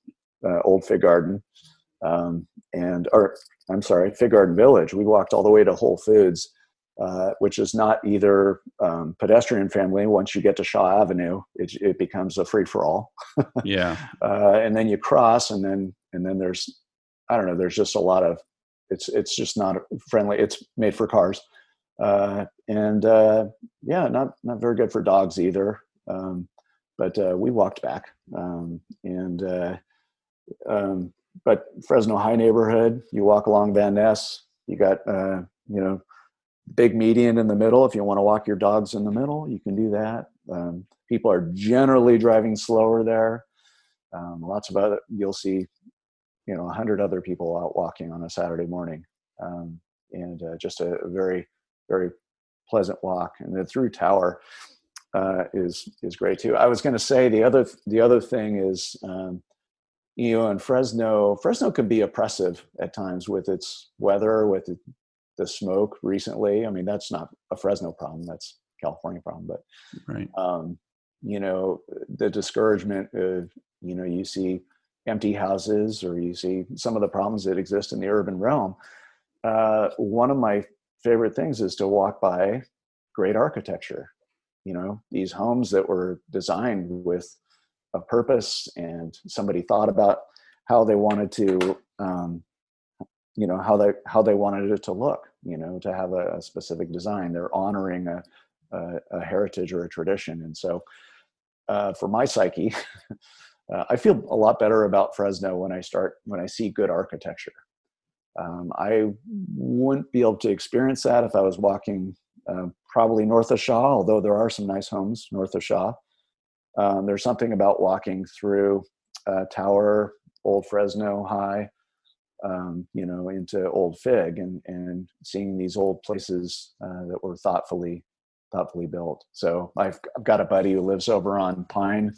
uh, Old Fig Garden, um, and or I'm sorry, Fig Garden Village. We walked all the way to Whole Foods, uh, which is not either um, pedestrian friendly. Once you get to Shaw Avenue, it, it becomes a free for all. yeah, uh, and then you cross, and then and then there's I don't know. There's just a lot of it's it's just not friendly. It's made for cars, uh, and uh, yeah, not not very good for dogs either. Um, but uh, we walked back, um, and uh, um, but Fresno High neighborhood. You walk along Van Ness. You got uh, you know big median in the middle. If you want to walk your dogs in the middle, you can do that. Um, people are generally driving slower there. Um, lots of other you'll see you know, a hundred other people out walking on a Saturday morning, um, and uh, just a, very, very pleasant walk. And the through tower uh, is is great too. I was going to say the other the other thing is, um, you know, in Fresno, Fresno can be oppressive at times with its weather, with the, smoke. Recently, I mean, that's not a Fresno problem. That's California problem. But right. Um, you know, the discouragement of you know, you see empty houses or you see some of the problems that exist in the urban realm. Uh, one of my favorite things is to walk by great architecture. You know, these homes that were designed with a purpose and somebody thought about how they wanted to, you know, how they how they wanted it to look. You know, to have a, a specific design. They're honoring a, a, a heritage or a tradition, and so uh, for my psyche. uh, I feel a lot better about Fresno when I start when I see good architecture. Um, I wouldn't be able to experience that if I was walking uh, probably north of Shaw, although there are some nice homes north of Shaw. Um, there's something about walking through uh, Tower, Old Fresno High, um, you know, into Old Fig, and and seeing these old places uh, that were thoughtfully thoughtfully built. So I've, I've got a buddy who lives over on Pine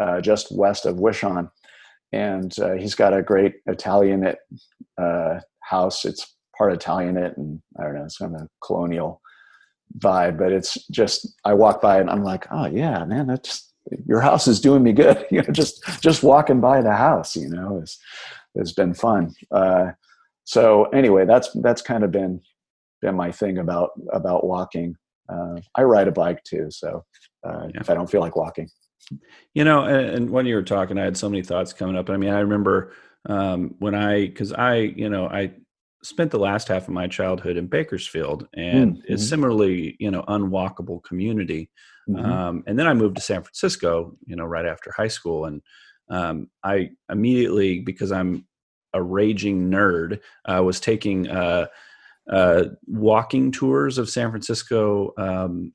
uh, just west of Wishon. And uh, he's got a great Italianate uh, house. It's part Italianate, and I don't know, it's kind of a colonial vibe. But it's just I walk by and I'm like, oh yeah, man, that's your house is doing me good. you know, just just walking by the house, you know, has has been fun. Uh, so anyway, that's that's kind of been been my thing about about walking. Uh, I ride a bike too, so uh, yeah. if I don't feel like walking. You know, and, and, when you were talking, I had so many thoughts coming up. I mean, I remember um, when I, because I, you know, I spent the last half of my childhood in Bakersfield, and mm-hmm. it's similarly, you know, unwalkable community. Mm-hmm. Um, and then I moved to San Francisco, you know, right after high school, and um, I immediately, because I'm a raging nerd, uh, was taking uh, uh, walking tours of San Francisco um,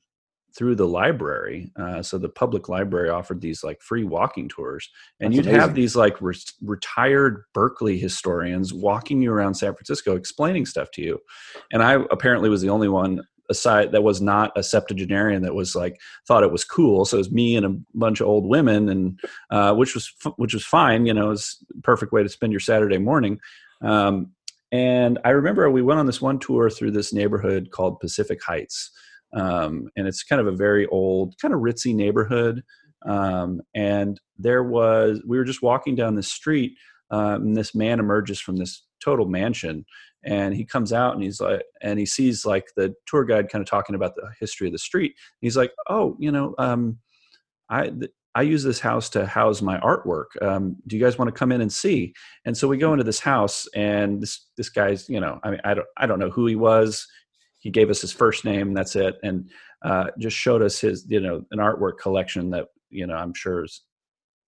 through the library. Uh, so the public library offered these like free walking tours, and That's you'd amazing. have these like re- retired Berkeley historians walking you around San Francisco, explaining stuff to you. And I apparently was the only one aside that was not a septuagenarian that was like thought it was cool. So it was me and a bunch of old women, and uh, which was which was fine. You know, it's perfect way to spend your Saturday morning. Um, and I remember we went on this one tour through this neighborhood called Pacific Heights um, and it's kind of a very old, kind of ritzy neighborhood. Um, and there was, we were just walking down the street, um, and this man emerges from this total mansion, and he comes out and he's like, and he sees like the tour guide kind of talking about the history of the street. He's like, oh, you know, um, I. Th- I use this house to house my artwork. Um, do you guys want to come in and see? And so we go into this house, and this this guy's, you know, I mean, I don't I don't know who he was he gave us his first name that's it and uh, just showed us his you know an artwork collection that you know i'm sure is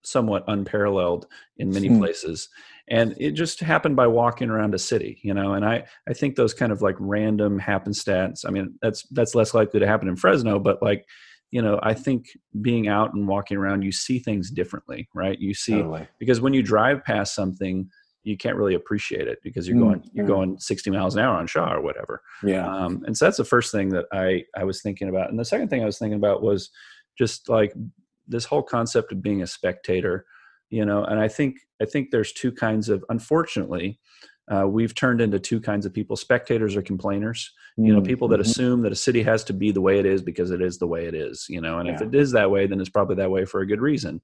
somewhat unparalleled in many hmm. places and it just happened by walking around a city you know and i i think those kind of like random happenstance i mean that's that's less likely to happen in fresno but like you know i think being out and walking around you see things differently right you see totally. because when you drive past something you can't really appreciate it because you're going you're mm-hmm. going 60 miles an hour on Shaw or whatever. Yeah. Um, and so that's the first thing that I I was thinking about, and the second thing I was thinking about was just like this whole concept of being a spectator. You know and i think i think there's two kinds of unfortunately uh, we've turned into two kinds of people spectators or complainers you know people that Mhm. assume that a city has to be the way it is because it is the way it is you know and if it is that way then it's probably that way for a good reason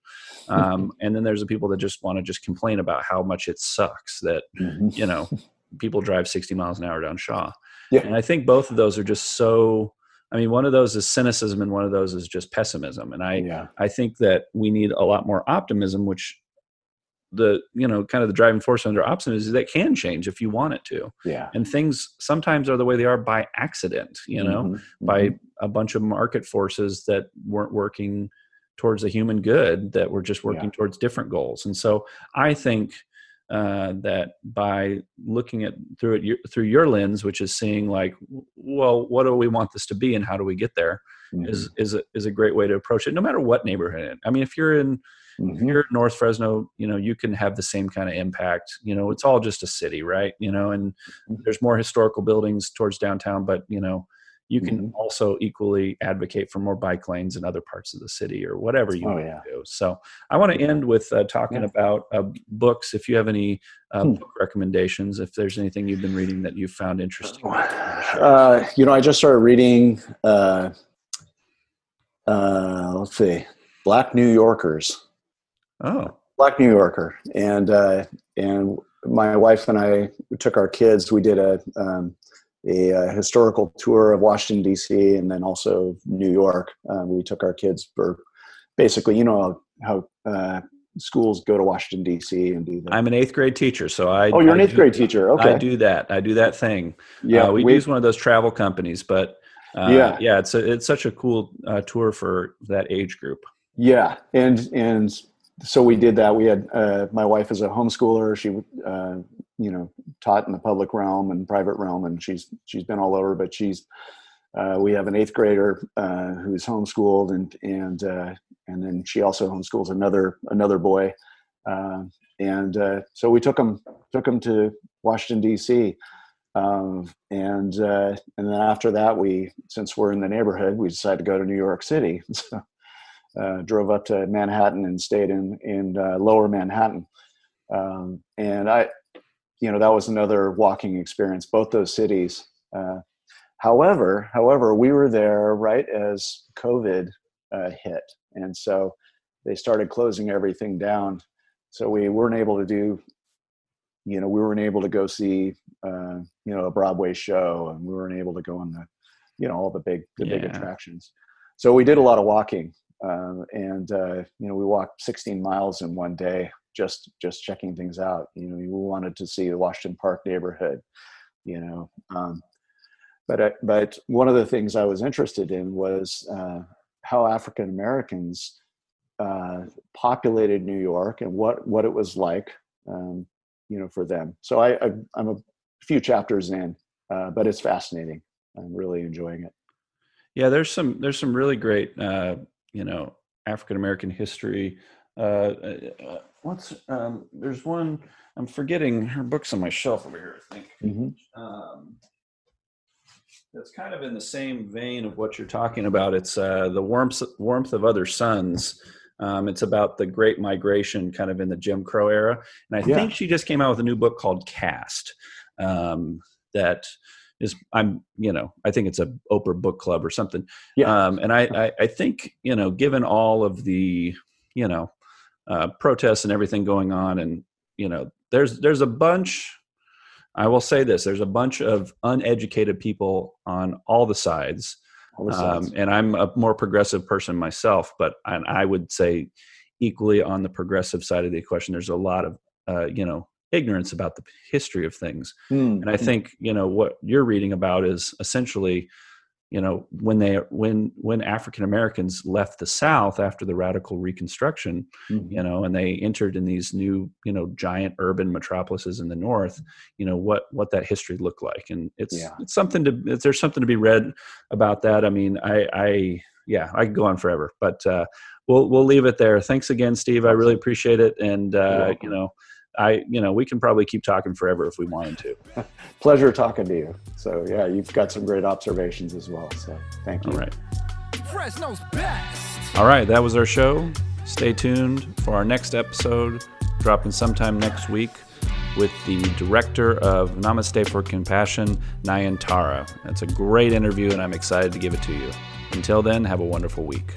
um, and then there's the people that just want to just complain about how much it sucks that Mhm. you know people drive 60 miles an hour down shaw Yeah. and i think both of those are just so i mean one of those is cynicism and one of those is just pessimism and i yeah. I think that we need a lot more optimism, which the you know kind of the driving force under optimism is that can change if you want it to, Yeah. and things sometimes are the way they are by accident, you know, Mhm. by a bunch of market forces that weren't working towards the human good, that were just working Yeah. towards different goals, and so I think. Uh, that by looking at through it through your lens, which is seeing like, well, what do we want this to be, and how do we get there? Mhm. is is a, is a great way to approach it no matter what neighborhood i mean if you're in if Mhm. you're in north fresno you know you can have the same kind of impact you know it's all just a city right you know and Mhm. there's more historical buildings towards downtown but you know you can Mhm. also equally advocate for more bike lanes in other parts of the city or whatever you Oh, want yeah. to do so i want to end with uh, talking Yeah. about uh, books if you have any uh, Hmm. book recommendations if there's anything you've been reading that you found interesting Uh, you know, I just started reading. Uh, uh, let's see, Black New Yorkers. Oh Black New Yorker, and uh, and my wife and I took our kids. We did a um, a, uh historical tour of Washington D.C. and then also New York. Um, we took our kids for basically, you know how uh, schools go to Washington D.C. and do that. i'm an eighth grade teacher so i oh, you're an eighth do- grade teacher. Okay, I do that. I do that thing. yeah, uh, we, we- use one of those travel companies, but uh, Yeah. yeah, it's a, it's such a cool uh, tour for that age group. Yeah, and and so we did that. We had uh, my wife is a homeschooler. She uh, you know taught in the public realm and private realm, and she's she's been all over. But she's uh, we have an eighth grader uh, who's homeschooled, and and uh, and then she also homeschools another another boy. Uh, and so we took them took them to Washington D.C. Um, and and then after that, we since we're in the neighborhood, we decided to go to New York City. So uh, drove up to Manhattan and stayed in in uh, Lower Manhattan. Um, and I, you know, that was another walking experience. Both those cities. Uh, however, however, we were there right as COVID uh, hit, and so they started closing everything down. So we weren't able to do. You know, we weren't able to go see, uh, you know, a Broadway show, and we weren't able to go on the, you know, all the big the big attractions. So we did a lot of walking, um, and uh, you know we walked 16 miles in one day just just checking things out. You know we wanted to see the washington park neighborhood you know um, but I, but one of the things i was interested in was uh, how african americans uh, populated new york and what what it was like um, you know for them. So i, I i'm a few chapters in uh, but it's fascinating. I'm really enjoying it. Yeah, there's some there's some really great uh, you know African American history. Uh, uh, what's um, there's one I'm forgetting her books on my shelf over here. I think. um, that's kind of in the same vein of what you're talking about. It's uh, the warmth warmth of other suns. Um, it's about the Great Migration, kind of in the Jim Crow era, and I Yeah. think she just came out with a new book called Caste. Um, that is, I'm, you know, I think it's a Oprah book club or something. Yeah. Um, and I, I, I think, you know, given all of the, you know, uh, protests and everything going on, and you know, there's there's a bunch I will say this: there's a bunch of uneducated people on all the sides, All the um, and I'm a more progressive person myself. But and I would say, equally on the progressive side of the equation, there's a lot of uh, you know ignorance about the history of things. Mm, And I think you know what you're reading about is essentially, you know, when they when when African Americans left the South after the radical Reconstruction, mhm. you know and they entered in these new you know giant urban metropolises in the north you know what what that history looked like. And it's Yeah. it's something to there's something to be read about that. I mean i i yeah i could go on forever but uh we'll we'll leave it there. Thanks again steve. I really appreciate it. And uh you know I, you know, we can probably keep talking forever if we wanted to. Pleasure talking to you. So, yeah, you've got some great observations as well. So, thank you. All right. Fresno's best. All right, that was our show. Stay tuned for our next episode dropping sometime next week with the director of Namaste for Compassion, Nayantara. That's a great interview, and I'm excited to give it to you. Until then, have a wonderful week.